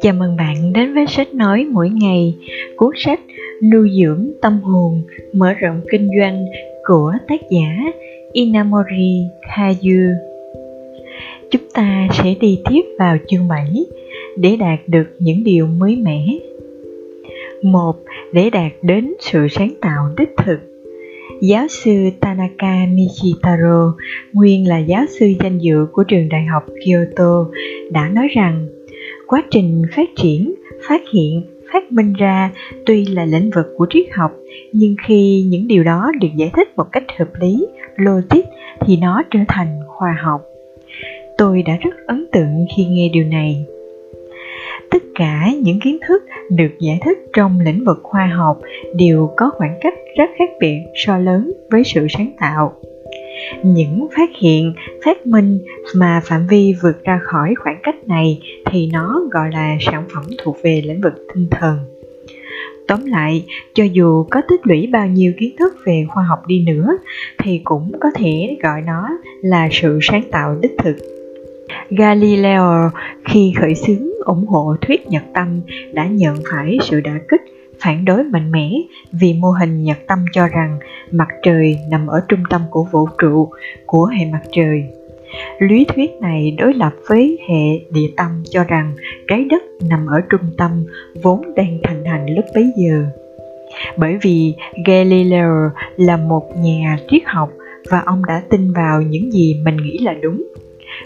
Chào mừng bạn đến với sách nói mỗi ngày, cuốn sách nuôi dưỡng tâm hồn, mở rộng kinh doanh của tác giả Inamori Kayu. Chúng ta sẽ đi tiếp vào chương 7 để đạt được những điều mới mẻ. Một, để đạt đến sự sáng tạo đích thực. Giáo sư Tanaka Nishitaro, nguyên là giáo sư danh dự của trường đại học Kyoto, đã nói rằng quá trình phát triển phát hiện phát minh ra tuy là lĩnh vực của triết học nhưng khi những điều đó được giải thích một cách hợp lý logic thì nó trở thành khoa học. Tôi đã rất ấn tượng khi nghe điều này tất cả những kiến thức được giải thích trong lĩnh vực khoa học đều có khoảng cách rất khác biệt so lớn với sự sáng tạo. Những phát hiện, phát minh mà phạm vi vượt ra khỏi khoảng cách này thì nó gọi là sản phẩm thuộc về lĩnh vực tinh thần. Tóm lại, cho dù có tích lũy bao nhiêu kiến thức về khoa học đi nữa, thì cũng có thể gọi nó là sự sáng tạo đích thực galileo khi khởi xướng ủng hộ thuyết nhật tâm đã nhận phải sự đả kích, phản đối mạnh mẽ vì mô hình nhật tâm cho rằng mặt trời nằm ở trung tâm của vũ trụ của hệ mặt trời. Lý thuyết này đối lập với hệ địa tâm cho rằng trái đất nằm ở trung tâm vốn đang thành hành lúc bấy giờ. Bởi vì galileo là một nhà triết học và ông đã tin vào những gì mình nghĩ là đúng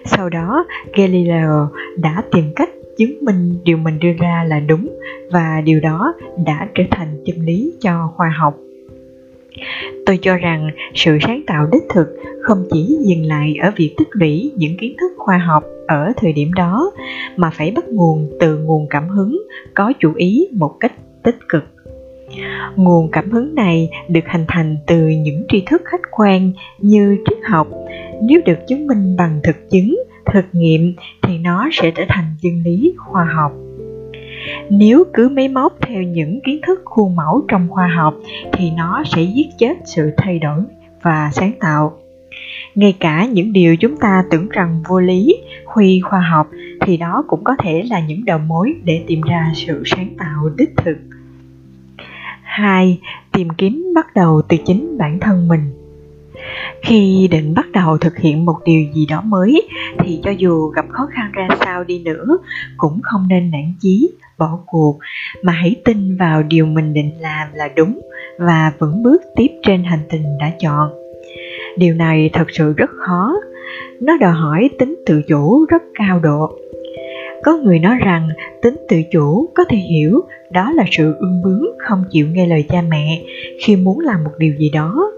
sau đó, galileo đã tìm cách chứng minh điều mình đưa ra là đúng và điều đó đã trở thành chân lý cho khoa học. Tôi cho rằng sự sáng tạo đích thực không chỉ dừng lại ở việc tích lũy những kiến thức khoa học ở thời điểm đó, mà phải bắt nguồn từ nguồn cảm hứng có chủ ý một cách tích cực. Nguồn cảm hứng này được hình thành từ những tri thức khách quan như triết học nếu được chứng minh bằng thực chứng, thực nghiệm, thì nó sẽ trở thành chân lý khoa học. Nếu cứ máy móc theo những kiến thức khuôn mẫu trong khoa học, thì nó sẽ giết chết sự thay đổi và sáng tạo. Ngay cả những điều chúng ta tưởng rằng vô lý, huy khoa học, thì đó cũng có thể là những đầu mối để tìm ra sự sáng tạo đích thực. Hai, tìm kiếm bắt đầu từ chính bản thân mình khi định bắt đầu thực hiện một điều gì đó mới, thì cho dù gặp khó khăn ra sao đi nữa, cũng không nên nản chí, bỏ cuộc, mà hãy tin vào điều mình định làm là đúng và vững bước tiếp trên hành trình đã chọn. Điều này thật sự rất khó. Nó đòi hỏi tính tự chủ rất cao độ. Có người nói rằng tính tự chủ có thể hiểu, đó là sự ương bướng không chịu nghe lời cha mẹ khi muốn làm một điều gì đó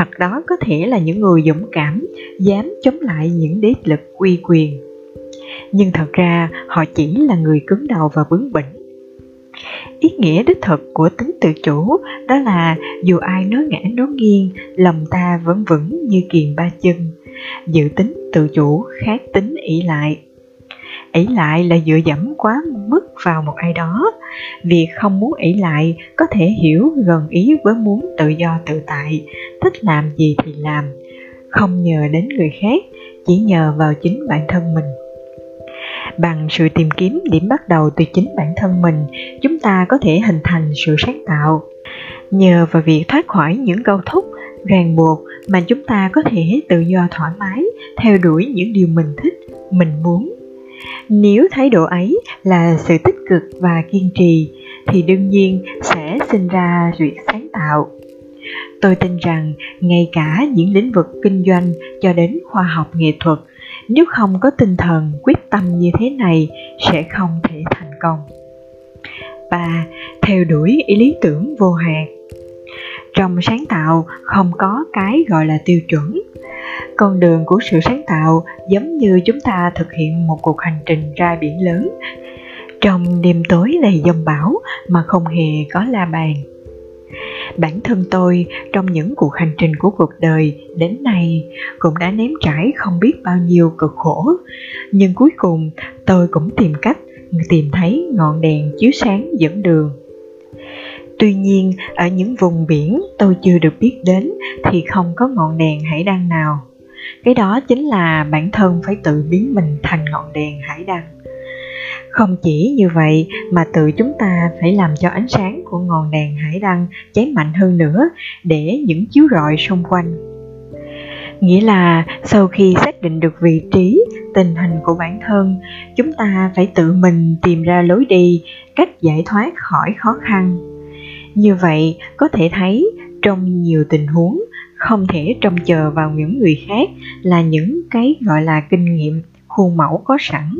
hoặc đó có thể là những người dũng cảm, dám chống lại những đế lực uy quyền. Nhưng thật ra, họ chỉ là người cứng đầu và bướng bỉnh. Ý nghĩa đích thực của tính tự chủ đó là dù ai nói ngã nói nghiêng, lòng ta vẫn vững như kiền ba chân dự tính tự chủ, khác tính ỷ lại ỷ lại là dựa dẫm quá mức vào một ai đó. Việc không muốn ỷ lại có thể hiểu gần ý với muốn tự do tự tại, thích làm gì thì làm, không nhờ đến người khác, chỉ nhờ vào chính bản thân mình. Bằng sự tìm kiếm điểm bắt đầu từ chính bản thân mình, chúng ta có thể hình thành sự sáng tạo. Nhờ vào việc thoát khỏi những câu thúc, ràng buộc mà chúng ta có thể tự do thoải mái, theo đuổi những điều mình thích, mình muốn nếu thái độ ấy là sự tích cực và kiên trì, thì đương nhiên sẽ sinh ra việc sáng tạo. Tôi tin rằng ngay cả những lĩnh vực kinh doanh cho đến khoa học nghệ thuật, nếu không có tinh thần quyết tâm như thế này sẽ không thể thành công. Và theo đuổi ý lý tưởng vô hạn. Trong sáng tạo không có cái gọi là tiêu chuẩn con đường của sự sáng tạo giống như chúng ta thực hiện một cuộc hành trình ra biển lớn. Trong đêm tối đầy dông bão mà không hề có la bàn. Bản thân tôi trong những cuộc hành trình của cuộc đời đến nay cũng đã nếm trải không biết bao nhiêu cực khổ. Nhưng cuối cùng tôi cũng tìm cách tìm thấy ngọn đèn chiếu sáng dẫn đường. Tuy nhiên, ở những vùng biển tôi chưa được biết đến thì không có ngọn đèn hải đăng nào cái đó chính là bản thân phải tự biến mình thành ngọn đèn hải đăng. Không chỉ như vậy mà tự chúng ta phải làm cho ánh sáng của ngọn đèn hải đăng cháy mạnh hơn nữa để những chiếu rọi xung quanh. Nghĩa là sau khi xác định được vị trí, tình hình của bản thân, chúng ta phải tự mình tìm ra lối đi, cách giải thoát khỏi khó khăn. Như vậy, có thể thấy trong nhiều tình huống không thể trông chờ vào những người khác là những cái gọi là kinh nghiệm, khuôn mẫu có sẵn.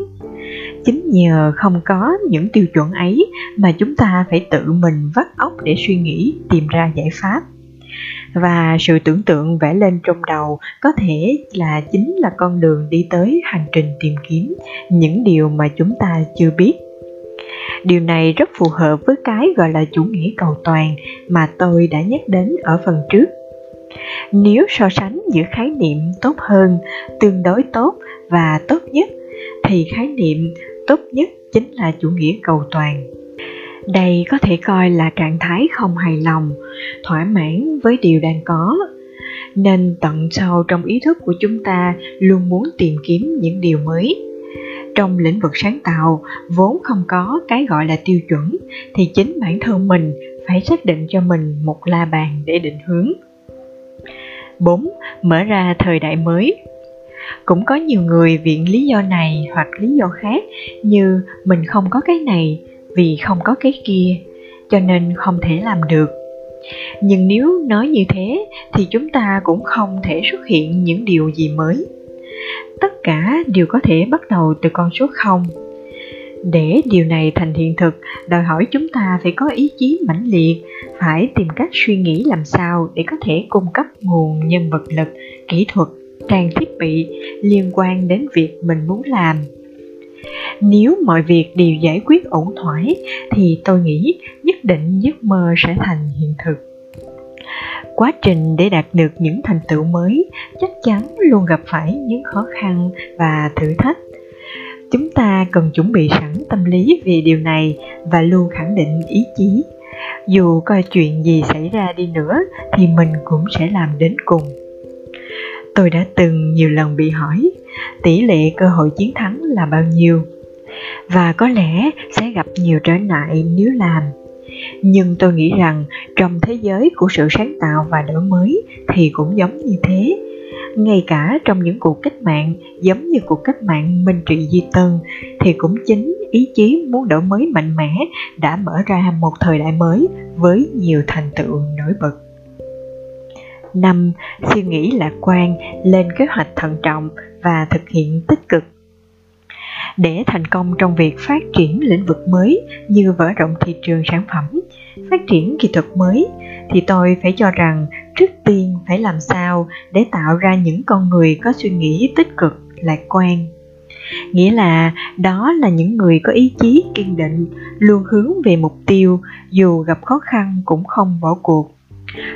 Chính nhờ không có những tiêu chuẩn ấy mà chúng ta phải tự mình vắt óc để suy nghĩ, tìm ra giải pháp. Và sự tưởng tượng vẽ lên trong đầu có thể là chính là con đường đi tới hành trình tìm kiếm những điều mà chúng ta chưa biết. Điều này rất phù hợp với cái gọi là chủ nghĩa cầu toàn mà tôi đã nhắc đến ở phần trước nếu so sánh giữa khái niệm tốt hơn, tương đối tốt và tốt nhất, thì khái niệm tốt nhất chính là chủ nghĩa cầu toàn. Đây có thể coi là trạng thái không hài lòng, thỏa mãn với điều đang có. Nên tận sâu trong ý thức của chúng ta luôn muốn tìm kiếm những điều mới. Trong lĩnh vực sáng tạo, vốn không có cái gọi là tiêu chuẩn, thì chính bản thân mình phải xác định cho mình một la bàn để định hướng. 4. Mở ra thời đại mới. Cũng có nhiều người viện lý do này hoặc lý do khác như mình không có cái này vì không có cái kia, cho nên không thể làm được. Nhưng nếu nói như thế thì chúng ta cũng không thể xuất hiện những điều gì mới. Tất cả đều có thể bắt đầu từ con số không để điều này thành hiện thực, đòi hỏi chúng ta phải có ý chí mãnh liệt, phải tìm cách suy nghĩ làm sao để có thể cung cấp nguồn nhân vật lực, kỹ thuật, trang thiết bị liên quan đến việc mình muốn làm. Nếu mọi việc đều giải quyết ổn thỏa thì tôi nghĩ nhất định giấc mơ sẽ thành hiện thực. Quá trình để đạt được những thành tựu mới chắc chắn luôn gặp phải những khó khăn và thử thách chúng ta cần chuẩn bị sẵn tâm lý về điều này và luôn khẳng định ý chí. Dù coi chuyện gì xảy ra đi nữa, thì mình cũng sẽ làm đến cùng. Tôi đã từng nhiều lần bị hỏi, tỷ lệ cơ hội chiến thắng là bao nhiêu? Và có lẽ sẽ gặp nhiều trở ngại nếu làm. Nhưng tôi nghĩ rằng trong thế giới của sự sáng tạo và đổi mới thì cũng giống như thế ngay cả trong những cuộc cách mạng giống như cuộc cách mạng minh trị di tân, thì cũng chính ý chí muốn đổi mới mạnh mẽ đã mở ra một thời đại mới với nhiều thành tựu nổi bật. Năm, suy nghĩ lạc quan, lên kế hoạch thận trọng và thực hiện tích cực. Để thành công trong việc phát triển lĩnh vực mới như mở rộng thị trường sản phẩm, phát triển kỹ thuật mới, thì tôi phải cho rằng phải làm sao để tạo ra những con người có suy nghĩ tích cực, lạc quan. Nghĩa là đó là những người có ý chí kiên định, luôn hướng về mục tiêu, dù gặp khó khăn cũng không bỏ cuộc.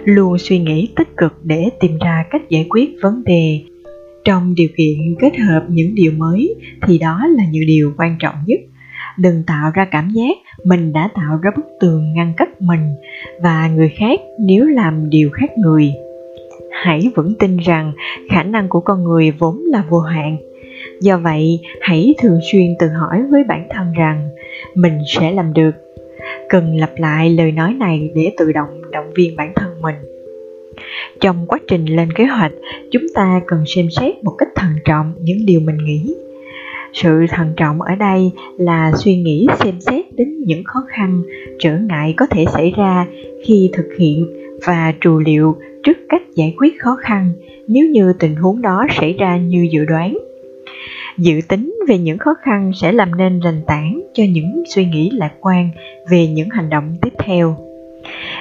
Luôn suy nghĩ tích cực để tìm ra cách giải quyết vấn đề. Trong điều kiện kết hợp những điều mới thì đó là những điều quan trọng nhất. Đừng tạo ra cảm giác mình đã tạo ra bức tường ngăn cách mình và người khác nếu làm điều khác người hãy vững tin rằng khả năng của con người vốn là vô hạn. Do vậy, hãy thường xuyên tự hỏi với bản thân rằng mình sẽ làm được. Cần lặp lại lời nói này để tự động động viên bản thân mình. Trong quá trình lên kế hoạch, chúng ta cần xem xét một cách thận trọng những điều mình nghĩ. Sự thận trọng ở đây là suy nghĩ xem xét đến những khó khăn, trở ngại có thể xảy ra khi thực hiện và trù liệu trước cách giải quyết khó khăn nếu như tình huống đó xảy ra như dự đoán. Dự tính về những khó khăn sẽ làm nên nền tảng cho những suy nghĩ lạc quan về những hành động tiếp theo.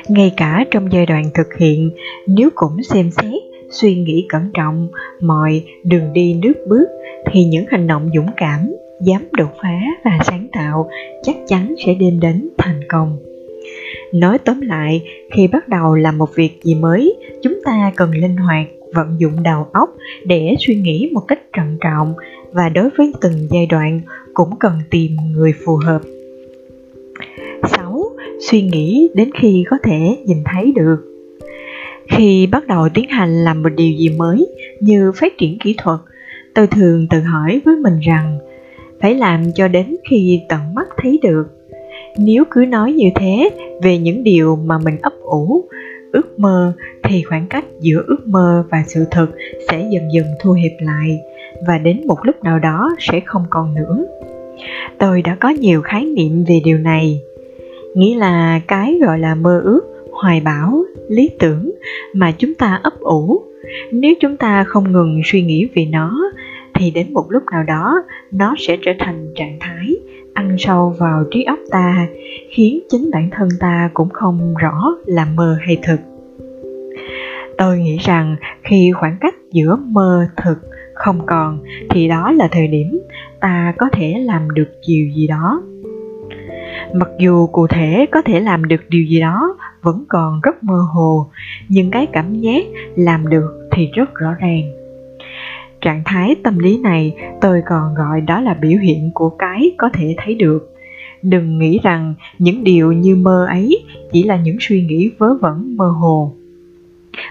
Ngay cả trong giai đoạn thực hiện, nếu cũng xem xét, suy nghĩ cẩn trọng, mọi đường đi nước bước, thì những hành động dũng cảm, dám đột phá và sáng tạo chắc chắn sẽ đem đến thành công nói tóm lại khi bắt đầu làm một việc gì mới. Chúng ta cần linh hoạt, vận dụng đầu óc để suy nghĩ một cách trân trọng. Và đối với từng giai đoạn, cũng cần tìm người phù hợp. 6. Suy nghĩ đến khi có thể nhìn thấy được. Khi bắt đầu tiến hành làm một điều gì mới như phát triển kỹ thuật, tôi thường tự hỏi với mình rằng, phải làm cho đến khi tận mắt thấy được nếu cứ nói như thế, về những điều mà mình ấp ủ, ước mơ, thì khoảng cách giữa ước mơ và sự thực sẽ dần dần thu hẹp lại, và đến một lúc nào đó sẽ không còn nữa. Tôi đã có nhiều khái niệm về điều này. Nghĩa là cái gọi là mơ ước, hoài bão, lý tưởng mà chúng ta ấp ủ. Nếu chúng ta không ngừng suy nghĩ về nó, thì đến một lúc nào đó, nó sẽ trở thành trạng thái ăn sâu vào trí óc ta, khiến chính bản thân ta cũng không rõ là mơ hay thực. Tôi nghĩ rằng khi khoảng cách giữa mơ, thực, không còn, thì đó là thời điểm ta có thể làm được điều gì đó. Mặc dù cụ thể có thể làm được điều gì đó vẫn còn rất mơ hồ, nhưng cái cảm giác làm được thì rất rõ ràng trạng thái tâm lý này, tôi còn gọi đó là biểu hiện của cái có thể thấy được. Đừng nghĩ rằng những điều như mơ ấy chỉ là những suy nghĩ vớ vẩn mơ hồ.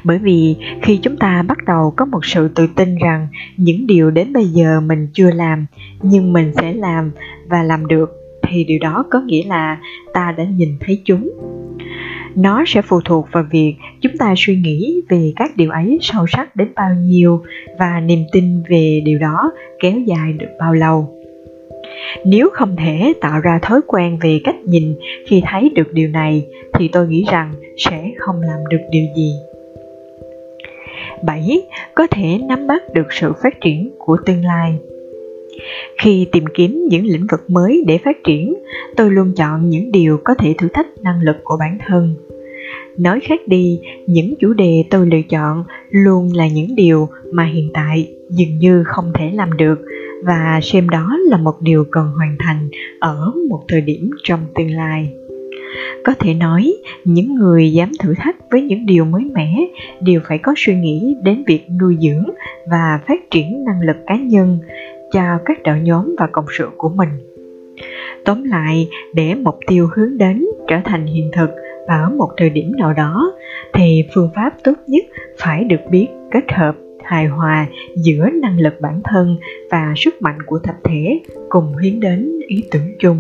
Bởi vì khi chúng ta bắt đầu có một sự tự tin rằng những điều đến bây giờ mình chưa làm, nhưng mình sẽ làm và làm được, thì điều đó có nghĩa là ta đã nhìn thấy chúng nó sẽ phụ thuộc vào việc chúng ta suy nghĩ về các điều ấy sâu sắc đến bao nhiêu và niềm tin về điều đó kéo dài được bao lâu nếu không thể tạo ra thói quen về cách nhìn khi thấy được điều này, thì tôi nghĩ rằng sẽ không làm được điều gì 7. Có thể nắm bắt được sự phát triển của tương lai khi tìm kiếm những lĩnh vực mới để phát triển, tôi luôn chọn những điều có thể thử thách năng lực của bản thân. Nói khác đi, những chủ đề tôi lựa chọn luôn là những điều mà hiện tại dường như không thể làm được và xem đó là một điều cần hoàn thành ở một thời điểm trong tương lai. Có thể nói, những người dám thử thách với những điều mới mẻ đều phải có suy nghĩ đến việc nuôi dưỡng và phát triển năng lực cá nhân cho các đội nhóm và cộng sự của mình. Tóm lại, để mục tiêu hướng đến trở thành hiện thực ở một thời điểm nào đó, thì phương pháp tốt nhất phải được biết kết hợp hài hòa giữa năng lực bản thân và sức mạnh của tập thể cùng hướng đến ý tưởng chung.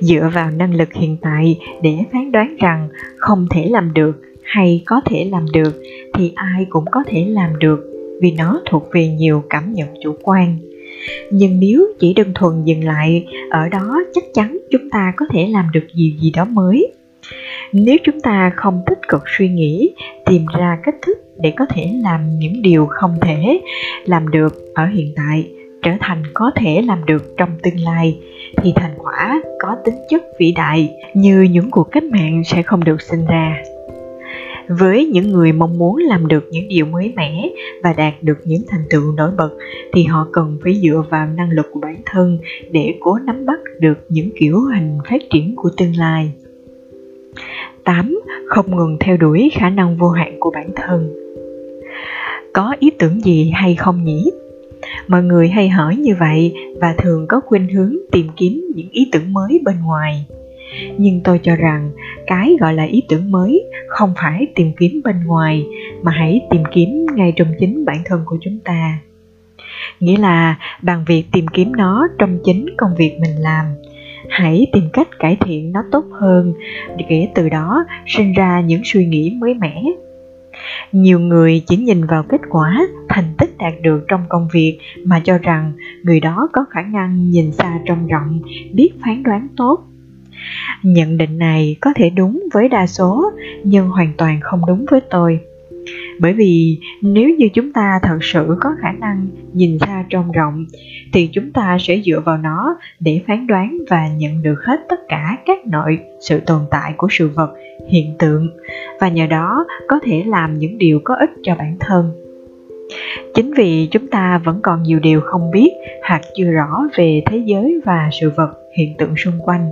Dựa vào năng lực hiện tại để phán đoán rằng không thể làm được hay có thể làm được, thì ai cũng có thể làm được vì nó thuộc về nhiều cảm nhận chủ quan. Nhưng nếu chỉ đơn thuần dừng lại ở đó, chắc chắn chúng ta có thể làm được điều gì đó mới. Nếu chúng ta không tích cực suy nghĩ, tìm ra cách thức để có thể làm những điều không thể làm được ở hiện tại, trở thành có thể làm được trong tương lai, thì thành quả có tính chất vĩ đại như những cuộc cách mạng sẽ không được sinh ra với những người mong muốn làm được những điều mới mẻ và đạt được những thành tựu nổi bật, thì họ cần phải dựa vào năng lực của bản thân để cố nắm bắt được những kiểu hình phát triển của tương lai 8. Không ngừng theo đuổi khả năng vô hạn của bản thân Có ý tưởng gì hay không nhỉ? Mọi người hay hỏi như vậy và thường có khuynh hướng tìm kiếm những ý tưởng mới bên ngoài nhưng tôi cho rằng cái gọi là ý tưởng mới, không phải tìm kiếm bên ngoài, mà hãy tìm kiếm ngay trong chính bản thân của chúng ta. Nghĩa là bằng việc tìm kiếm nó trong chính công việc mình làm, hãy tìm cách cải thiện nó tốt hơn, để từ đó sinh ra những suy nghĩ mới mẻ. Nhiều người chỉ nhìn vào kết quả, thành tích đạt được trong công việc mà cho rằng người đó có khả năng nhìn xa trông rộng, biết phán đoán tốt nhận định này có thể đúng với đa số, nhưng hoàn toàn không đúng với tôi. Bởi vì nếu như chúng ta thật sự có khả năng nhìn xa trông rộng, thì chúng ta sẽ dựa vào nó để phán đoán và nhận được hết tất cả các nội, sự tồn tại của sự vật, hiện tượng, và nhờ đó có thể làm những điều có ích cho bản thân chính vì chúng ta vẫn còn nhiều điều không biết hoặc chưa rõ về thế giới và sự vật, hiện tượng xung quanh.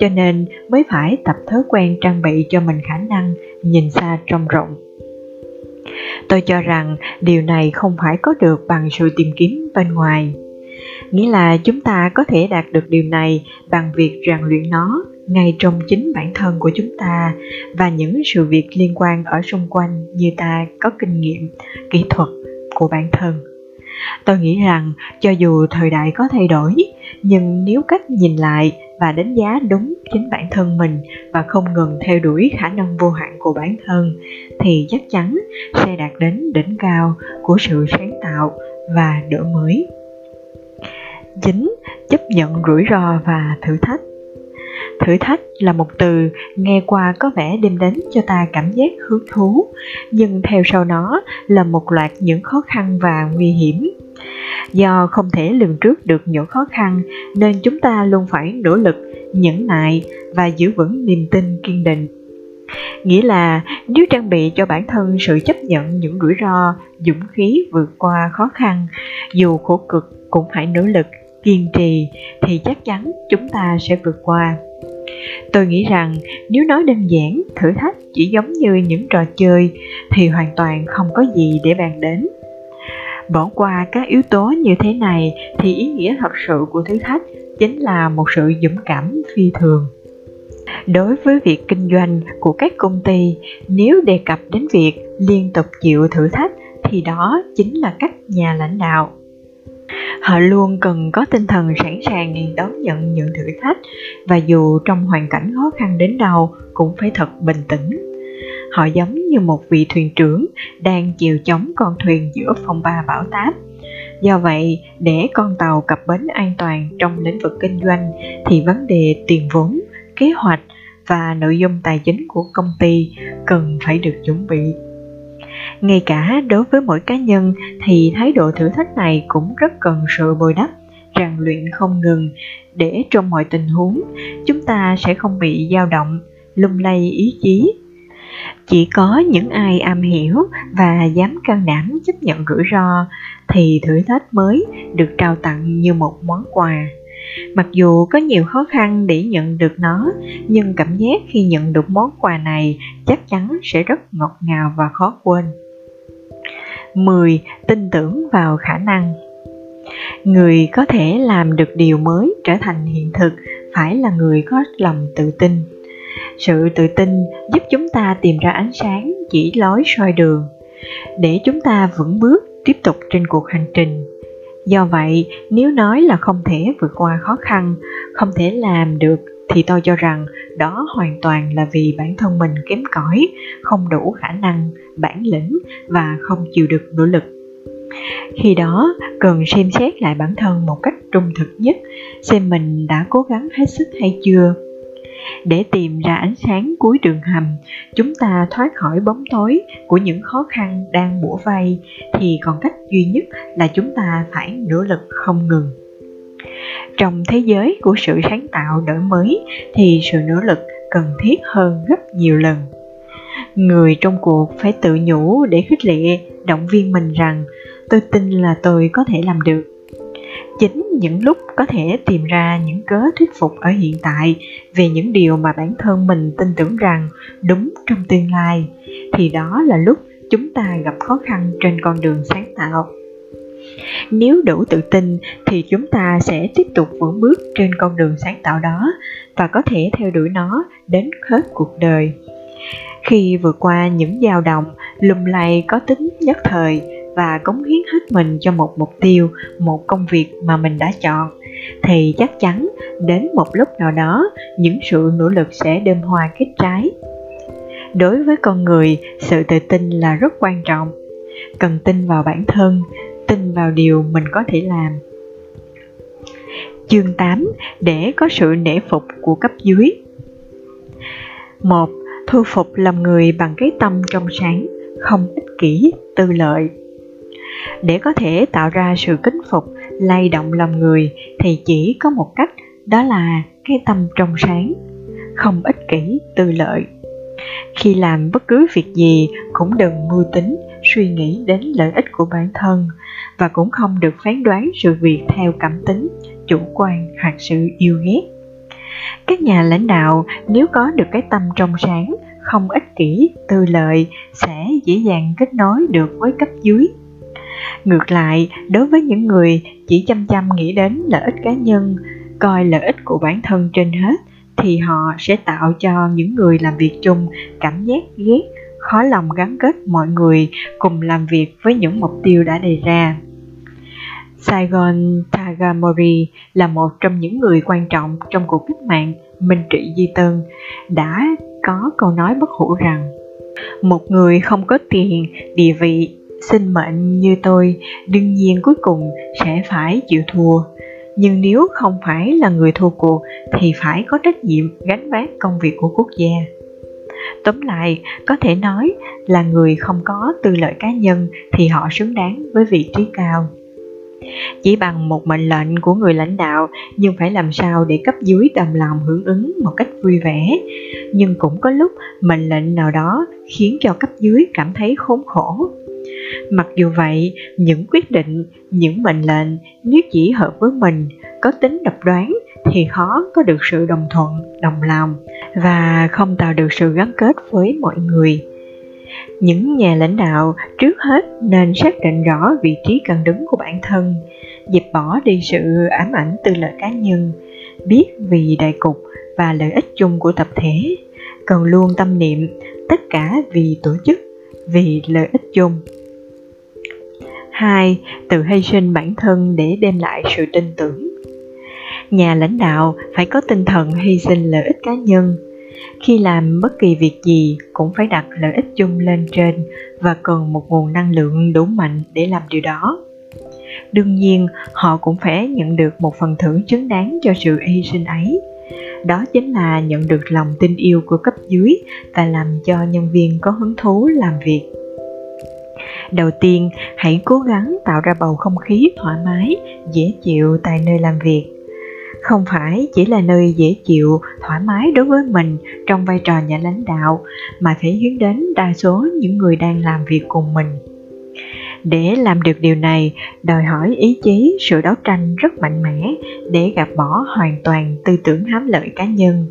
Cho nên mới phải tập thói quen trang bị cho mình khả năng nhìn xa trông rộng. Tôi cho rằng điều này không phải có được bằng sự tìm kiếm bên ngoài. Nghĩa là chúng ta có thể đạt được điều này bằng việc rèn luyện nó ngay trong chính bản thân của chúng ta và những sự việc liên quan ở xung quanh như ta có kinh nghiệm, kỹ thuật của bản thân. Tôi nghĩ rằng cho dù thời đại có thay đổi, nhưng nếu cách nhìn lại và đánh giá đúng chính bản thân mình và không ngừng theo đuổi khả năng vô hạn của bản thân, thì chắc chắn sẽ đạt đến đỉnh cao của sự sáng tạo và đổi mới. Chính chấp nhận rủi ro và thử thách thử thách là một từ, nghe qua có vẻ đem đến cho ta cảm giác hứng thú. Nhưng theo sau nó là một loạt những khó khăn và nguy hiểm. Do không thể lường trước được những khó khăn, nên chúng ta luôn phải nỗ lực, nhẫn nại và giữ vững niềm tin kiên định. Nghĩa là, nếu trang bị cho bản thân sự chấp nhận những rủi ro, dũng khí vượt qua khó khăn, dù khổ cực cũng phải nỗ lực, kiên trì, thì chắc chắn chúng ta sẽ vượt qua tôi nghĩ rằng, nếu nói đơn giản, thử thách chỉ giống như những trò chơi, thì hoàn toàn không có gì để bàn đến. Bỏ qua các yếu tố như thế này, thì ý nghĩa thật sự của thử thách chính là một sự dũng cảm phi thường. Đối với việc kinh doanh của các công ty, nếu đề cập đến việc liên tục chịu thử thách, thì đó chính là các nhà lãnh đạo họ luôn cần có tinh thần sẵn sàng đón nhận những thử thách và dù trong hoàn cảnh khó khăn đến đâu cũng phải thật bình tĩnh. Họ giống như một vị thuyền trưởng đang chiều chống con thuyền giữa phong ba bão táp. Do vậy, để con tàu cập bến an toàn trong lĩnh vực kinh doanh thì vấn đề tiền vốn, kế hoạch và nội dung tài chính của công ty cần phải được chuẩn bị ngay cả đối với mỗi cá nhân thì thái độ thử thách này cũng rất cần sự bồi đắp, rèn luyện không ngừng. Để trong mọi tình huống, chúng ta sẽ không bị dao động, lung lay ý chí. Chỉ có những ai am hiểu và dám can đảm chấp nhận rủi ro thì thử thách mới được trao tặng như một món quà. Mặc dù có nhiều khó khăn để nhận được nó, nhưng cảm giác khi nhận được món quà này chắc chắn sẽ rất ngọt ngào và khó quên. 10. Tin tưởng vào khả năng Người có thể làm được điều mới trở thành hiện thực phải là người có lòng tự tin. Sự tự tin giúp chúng ta tìm ra ánh sáng chỉ lối soi đường, để chúng ta vững bước tiếp tục trên cuộc hành trình. Do vậy, nếu nói là không thể vượt qua khó khăn, không thể làm được thì tôi cho rằng đó hoàn toàn là vì bản thân mình kém cỏi, không đủ khả năng, bản lĩnh và không chịu được nỗ lực. Khi đó, cần xem xét lại bản thân một cách trung thực nhất, xem mình đã cố gắng hết sức hay chưa. Để tìm ra ánh sáng cuối đường hầm, chúng ta thoát khỏi bóng tối của những khó khăn đang bủa vây, thì còn cách duy nhất là chúng ta phải nỗ lực không ngừng trong thế giới của sự sáng tạo đổi mới thì sự nỗ lực cần thiết hơn gấp nhiều lần. Người trong cuộc phải tự nhủ để khích lệ, động viên mình rằng, tôi tin là tôi có thể làm được. Chính những lúc có thể tìm ra những cớ thuyết phục ở hiện tại về những điều mà bản thân mình tin tưởng rằng đúng trong tương lai, thì đó là lúc chúng ta gặp khó khăn trên con đường sáng tạo nếu đủ tự tin thì chúng ta sẽ tiếp tục vững bước trên con đường sáng tạo đó và có thể theo đuổi nó đến hết cuộc đời. Khi vượt qua những dao động, lùm lầy có tính nhất thời và cống hiến hết mình cho một mục tiêu, một công việc mà mình đã chọn, thì chắc chắn đến một lúc nào đó những sự nỗ lực sẽ đơm hoa kết trái. Đối với con người, sự tự tin là rất quan trọng. Cần tin vào bản thân, tin vào điều mình có thể làm. Chương 8 để có sự nể phục của cấp dưới. 1. Thu phục làm người bằng cái tâm trong sáng, không ích kỷ, tư lợi. Để có thể tạo ra sự kính phục, lay động lòng người thì chỉ có một cách, đó là cái tâm trong sáng, không ích kỷ, tư lợi. Khi làm bất cứ việc gì cũng đừng mưu tính, suy nghĩ đến lợi ích của bản thân và cũng không được phán đoán sự việc theo cảm tính, chủ quan hoặc sự yêu ghét. Các nhà lãnh đạo nếu có được cái tâm trong sáng, không ích kỷ, tư lợi sẽ dễ dàng kết nối được với cấp dưới. Ngược lại, đối với những người chỉ chăm chăm nghĩ đến lợi ích cá nhân, coi lợi ích của bản thân trên hết, thì họ sẽ tạo cho những người làm việc chung cảm giác ghét, khó lòng gắn kết mọi người cùng làm việc với những mục tiêu đã đề ra. Saigon Tagamori là một trong những người quan trọng trong cuộc cách mạng Minh trị Di Tân đã có câu nói bất hủ rằng một người không có tiền, địa vị, sinh mệnh như tôi đương nhiên cuối cùng sẽ phải chịu thua. Nhưng nếu không phải là người thua cuộc thì phải có trách nhiệm gánh vác công việc của quốc gia. Tóm lại có thể nói là người không có tư lợi cá nhân thì họ xứng đáng với vị trí cao chỉ bằng một mệnh lệnh của người lãnh đạo, nhưng phải làm sao để cấp dưới đồng lòng hưởng ứng một cách vui vẻ. Nhưng cũng có lúc mệnh lệnh nào đó khiến cho cấp dưới cảm thấy khốn khổ. Mặc dù vậy, những quyết định, những mệnh lệnh nếu chỉ hợp với mình có tính độc đoán thì khó có được sự đồng thuận, đồng lòng và không tạo được sự gắn kết với mọi người những nhà lãnh đạo trước hết nên xác định rõ vị trí cần đứng của bản thân, dẹp bỏ đi sự ám ảnh tư lợi cá nhân, biết vì đại cục và lợi ích chung của tập thể, cần luôn tâm niệm tất cả vì tổ chức, vì lợi ích chung 2. Tự hy sinh bản thân để đem lại sự tin tưởng Nhà lãnh đạo phải có tinh thần hy sinh lợi ích cá nhân khi làm bất kỳ việc gì cũng phải đặt lợi ích chung lên trên và cần một nguồn năng lượng đủ mạnh để làm điều đó. Đương nhiên, họ cũng phải nhận được một phần thưởng xứng đáng cho sự hy sinh ấy. Đó chính là nhận được lòng tin yêu của cấp dưới và làm cho nhân viên có hứng thú làm việc. Đầu tiên, hãy cố gắng tạo ra bầu không khí thoải mái, dễ chịu tại nơi làm việc không phải chỉ là nơi dễ chịu, thoải mái đối với mình trong vai trò nhà lãnh đạo, mà phải hướng đến đa số những người đang làm việc cùng mình. Để làm được điều này, đòi hỏi ý chí, sự đấu tranh rất mạnh mẽ để gạt bỏ hoàn toàn tư tưởng hám lợi cá nhân.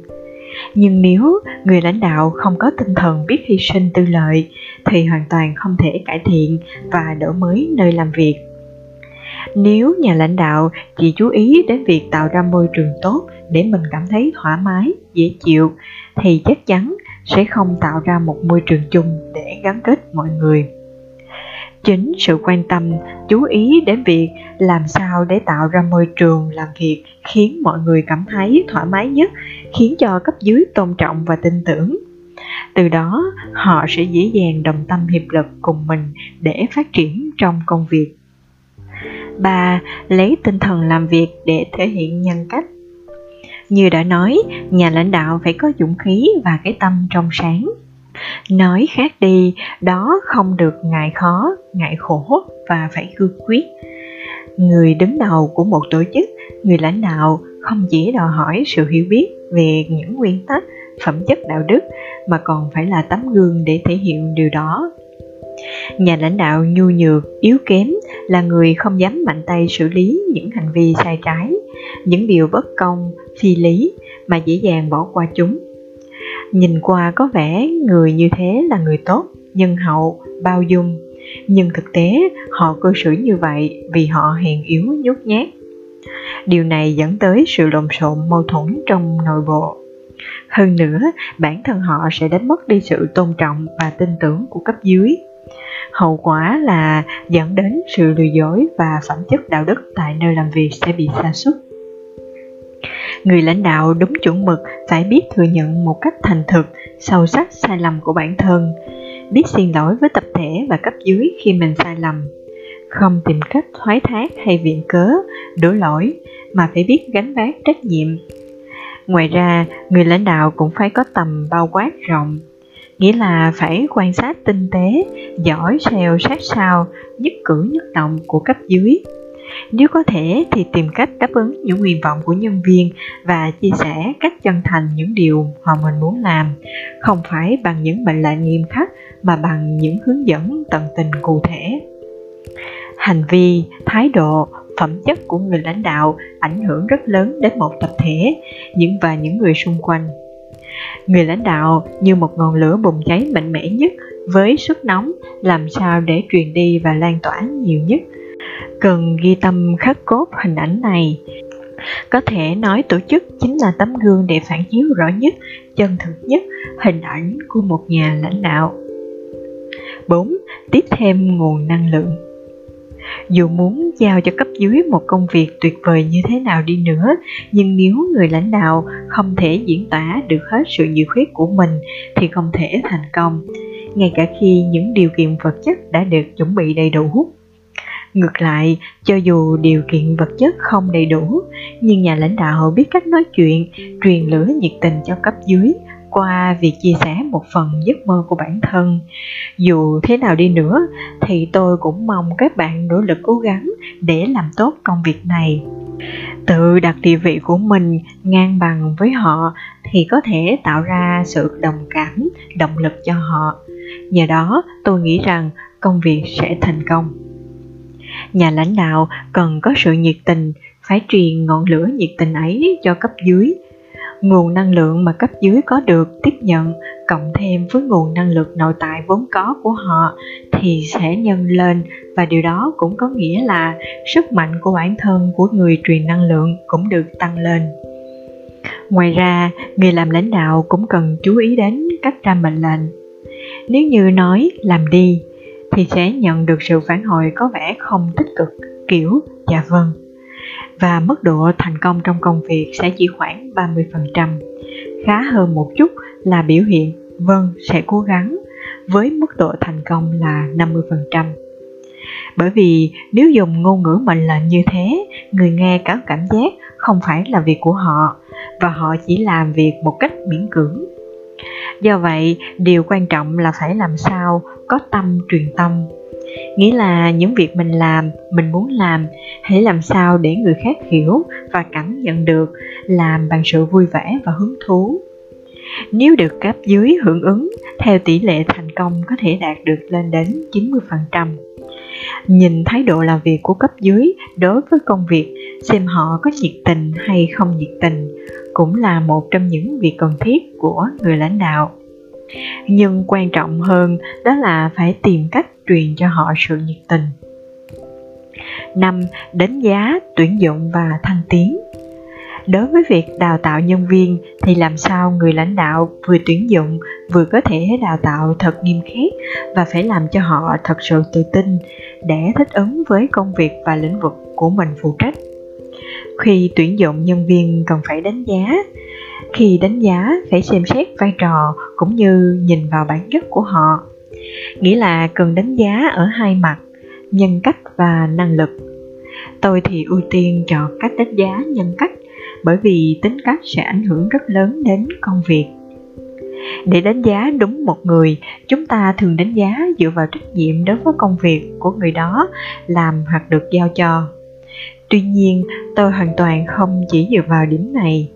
Nhưng nếu người lãnh đạo không có tinh thần biết hy sinh tư lợi, thì hoàn toàn không thể cải thiện và đổi mới nơi làm việc nếu nhà lãnh đạo chỉ chú ý đến việc tạo ra môi trường tốt để mình cảm thấy thoải mái, dễ chịu, thì chắc chắn sẽ không tạo ra một môi trường chung để gắn kết mọi người. Chính sự quan tâm, chú ý đến việc làm sao để tạo ra môi trường làm việc khiến mọi người cảm thấy thoải mái nhất, khiến cho cấp dưới tôn trọng và tin tưởng. Từ đó, họ sẽ dễ dàng đồng tâm hiệp lực cùng mình để phát triển trong công việc. 3. Lấy tinh thần làm việc để thể hiện nhân cách. Như đã nói, nhà lãnh đạo phải có dũng khí và cái tâm trong sáng. Nói khác đi, đó không được ngại khó, ngại khổ và phải cương quyết. Người đứng đầu của một tổ chức, người lãnh đạo không chỉ đòi hỏi sự hiểu biết về những nguyên tắc, phẩm chất đạo đức mà còn phải là tấm gương để thể hiện điều đó nhà lãnh đạo nhu nhược, yếu kém là người không dám mạnh tay xử lý những hành vi sai trái, những điều bất công, phi lý mà dễ dàng bỏ qua chúng. Nhìn qua có vẻ người như thế là người tốt, nhân hậu, bao dung. Nhưng thực tế, họ cư xử như vậy vì họ hèn yếu, nhút nhát. Điều này dẫn tới sự lộn xộn, mâu thuẫn trong nội bộ. Hơn nữa, bản thân họ sẽ đánh mất đi sự tôn trọng và tin tưởng của cấp dưới hậu quả là dẫn đến sự lừa dối và phẩm chất đạo đức tại nơi làm việc sẽ bị sa sút. Người lãnh đạo đúng chuẩn mực phải biết thừa nhận một cách thành thực sâu sắc sai lầm của bản thân, biết xin lỗi với tập thể và cấp dưới khi mình sai lầm. Không tìm cách thoái thác hay viện cớ, đổ lỗi, mà phải biết gánh vác trách nhiệm. Ngoài ra, người lãnh đạo cũng phải có tầm bao quát rộng nghĩa là phải quan sát tinh tế, giỏi xèo sát sao, nhất cử nhất động của cấp dưới. Nếu có thể thì tìm cách đáp ứng những nguyện vọng của nhân viên và chia sẻ cách chân thành những điều họ mình muốn làm, không phải bằng những mệnh lệnh nghiêm khắc mà bằng những hướng dẫn tận tình cụ thể. Hành vi, thái độ, phẩm chất của người lãnh đạo ảnh hưởng rất lớn đến một tập thể những và những người xung quanh Người lãnh đạo như một ngọn lửa bùng cháy mạnh mẽ nhất với sức nóng làm sao để truyền đi và lan tỏa nhiều nhất. Cần ghi tâm khắc cốt hình ảnh này. Có thể nói tổ chức chính là tấm gương để phản chiếu rõ nhất, chân thực nhất hình ảnh của một nhà lãnh đạo. 4. Tiếp thêm nguồn năng lượng dù muốn giao cho cấp dưới một công việc tuyệt vời như thế nào đi nữa, nhưng nếu người lãnh đạo không thể diễn tả được hết sự nhiệt huyết của mình, thì không thể thành công, ngay cả khi những điều kiện vật chất đã được chuẩn bị đầy đủ. Ngược lại, cho dù điều kiện vật chất không đầy đủ, nhưng nhà lãnh đạo biết cách nói chuyện, truyền lửa nhiệt tình cho cấp dưới qua việc chia sẻ một phần giấc mơ của bản thân. Dù thế nào đi nữa, thì tôi cũng mong các bạn nỗ lực cố gắng để làm tốt công việc này. Tự đặt địa vị của mình ngang bằng với họ thì có thể tạo ra sự đồng cảm, động lực cho họ. Nhờ đó, tôi nghĩ rằng công việc sẽ thành công. Nhà lãnh đạo cần có sự nhiệt tình, phải truyền ngọn lửa nhiệt tình ấy cho cấp dưới nguồn năng lượng mà cấp dưới có được tiếp nhận cộng thêm với nguồn năng lượng nội tại vốn có của họ thì sẽ nhân lên và điều đó cũng có nghĩa là sức mạnh của bản thân của người truyền năng lượng cũng được tăng lên. Ngoài ra, người làm lãnh đạo cũng cần chú ý đến cách ra mệnh lệnh. Nếu như nói làm đi thì sẽ nhận được sự phản hồi có vẻ không tích cực, kiểu dạ vâng và mức độ thành công trong công việc sẽ chỉ khoảng 30%, khá hơn một chút là biểu hiện vâng sẽ cố gắng với mức độ thành công là 50%. Bởi vì nếu dùng ngôn ngữ mệnh lệnh như thế, người nghe có cảm giác không phải là việc của họ và họ chỉ làm việc một cách miễn cưỡng. Do vậy, điều quan trọng là phải làm sao có tâm truyền tâm nghĩa là những việc mình làm, mình muốn làm, hãy làm sao để người khác hiểu và cảm nhận được, làm bằng sự vui vẻ và hứng thú nếu được cấp dưới hưởng ứng, theo tỷ lệ thành công có thể đạt được lên đến 90%. Nhìn thái độ làm việc của cấp dưới đối với công việc, xem họ có nhiệt tình hay không nhiệt tình, cũng là một trong những việc cần thiết của người lãnh đạo nhưng quan trọng hơn đó là phải tìm cách truyền cho họ sự nhiệt tình. 5. Đánh giá, tuyển dụng và thăng tiến Đối với việc đào tạo nhân viên thì làm sao người lãnh đạo vừa tuyển dụng vừa có thể đào tạo thật nghiêm khắc và phải làm cho họ thật sự tự tin để thích ứng với công việc và lĩnh vực của mình phụ trách. Khi tuyển dụng nhân viên cần phải đánh giá, khi đánh giá, phải xem xét vai trò cũng như nhìn vào bản chất của họ. Nghĩa là cần đánh giá ở hai mặt, nhân cách và năng lực. Tôi thì ưu tiên chọn cách đánh giá nhân cách, bởi vì tính cách sẽ ảnh hưởng rất lớn đến công việc. Để đánh giá đúng một người, chúng ta thường đánh giá dựa vào trách nhiệm đối với công việc của người đó làm hoặc được giao cho. Tuy nhiên, tôi hoàn toàn không chỉ dựa vào điểm này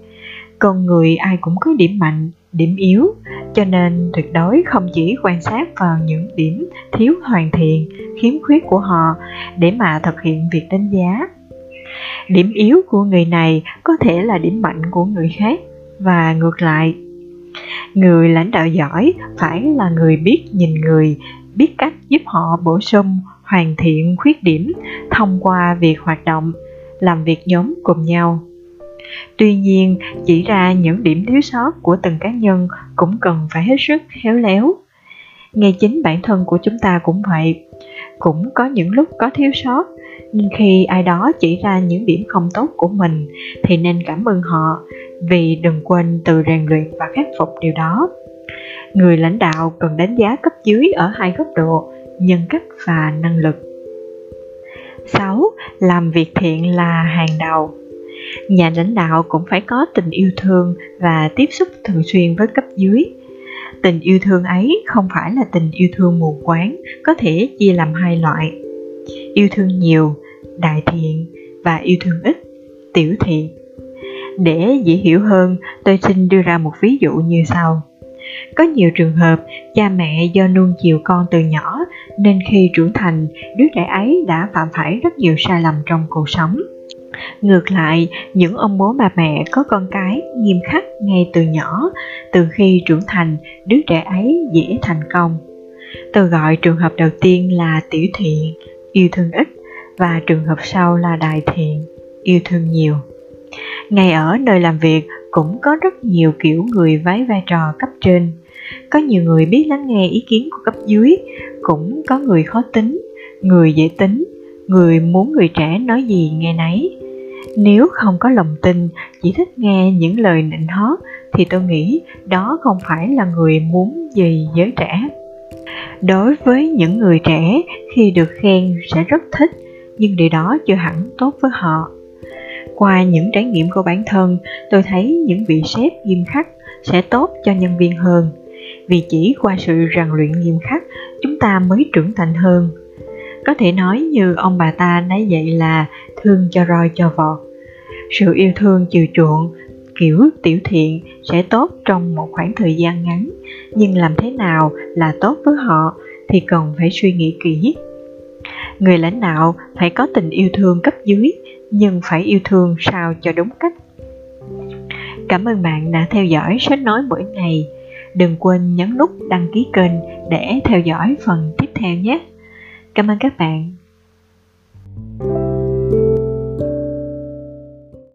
con người ai cũng có điểm mạnh, điểm yếu, cho nên tuyệt đối không chỉ quan sát vào những điểm thiếu hoàn thiện, khiếm khuyết của họ để mà thực hiện việc đánh giá. Điểm yếu của người này có thể là điểm mạnh của người khác, và ngược lại, người lãnh đạo giỏi phải là người biết nhìn người, biết cách giúp họ bổ sung hoàn thiện khuyết điểm thông qua việc hoạt động, làm việc nhóm cùng nhau. Tuy nhiên, chỉ ra những điểm thiếu sót của từng cá nhân cũng cần phải hết sức khéo léo. Ngay chính bản thân của chúng ta cũng vậy, cũng có những lúc có thiếu sót, Nhưng khi ai đó chỉ ra những điểm không tốt của mình thì nên cảm ơn họ vì đừng quên từ rèn luyện và khắc phục điều đó. Người lãnh đạo cần đánh giá cấp dưới ở hai góc độ, nhân cách và năng lực. 6. Làm việc thiện là hàng đầu nhà lãnh đạo cũng phải có tình yêu thương và tiếp xúc thường xuyên với cấp dưới. Tình yêu thương ấy không phải là tình yêu thương mù quáng, có thể chia làm hai loại. Yêu thương nhiều, đại thiện, và yêu thương ít, tiểu thiện. Để dễ hiểu hơn, tôi xin đưa ra một ví dụ như sau. Có nhiều trường hợp, cha mẹ do nuông chiều con từ nhỏ, nên khi trưởng thành, đứa trẻ ấy đã phạm phải rất nhiều sai lầm trong cuộc sống. Ngược lại, những ông bố bà mẹ có con cái nghiêm khắc ngay từ nhỏ, từ khi trưởng thành, đứa trẻ ấy dễ thành công. Tôi gọi trường hợp đầu tiên là tiểu thiện, yêu thương ít, và trường hợp sau là đại thiện, yêu thương nhiều. Ngay ở nơi làm việc cũng có rất nhiều kiểu người vái vai trò cấp trên. Có nhiều người biết lắng nghe ý kiến của cấp dưới, cũng có người khó tính, người dễ tính, người muốn người trẻ nói gì nghe nấy. Nếu không có lòng tin, chỉ thích nghe những lời nịnh hót thì tôi nghĩ đó không phải là người muốn gì giới trẻ. Đối với những người trẻ khi được khen sẽ rất thích, nhưng điều đó chưa hẳn tốt với họ. Qua những trải nghiệm của bản thân, tôi thấy những vị sếp nghiêm khắc sẽ tốt cho nhân viên hơn. Vì chỉ qua sự rèn luyện nghiêm khắc, chúng ta mới trưởng thành hơn. Có thể nói như ông bà ta nói vậy là thương cho roi cho vọt. Sự yêu thương chiều chuộng, kiểu tiểu thiện sẽ tốt trong một khoảng thời gian ngắn, nhưng làm thế nào là tốt với họ thì cần phải suy nghĩ kỹ. Người lãnh đạo phải có tình yêu thương cấp dưới, nhưng phải yêu thương sao cho đúng cách. Cảm ơn bạn đã theo dõi sách nói mỗi ngày. Đừng quên nhấn nút đăng ký kênh để theo dõi phần tiếp theo nhé. Cảm ơn các bạn.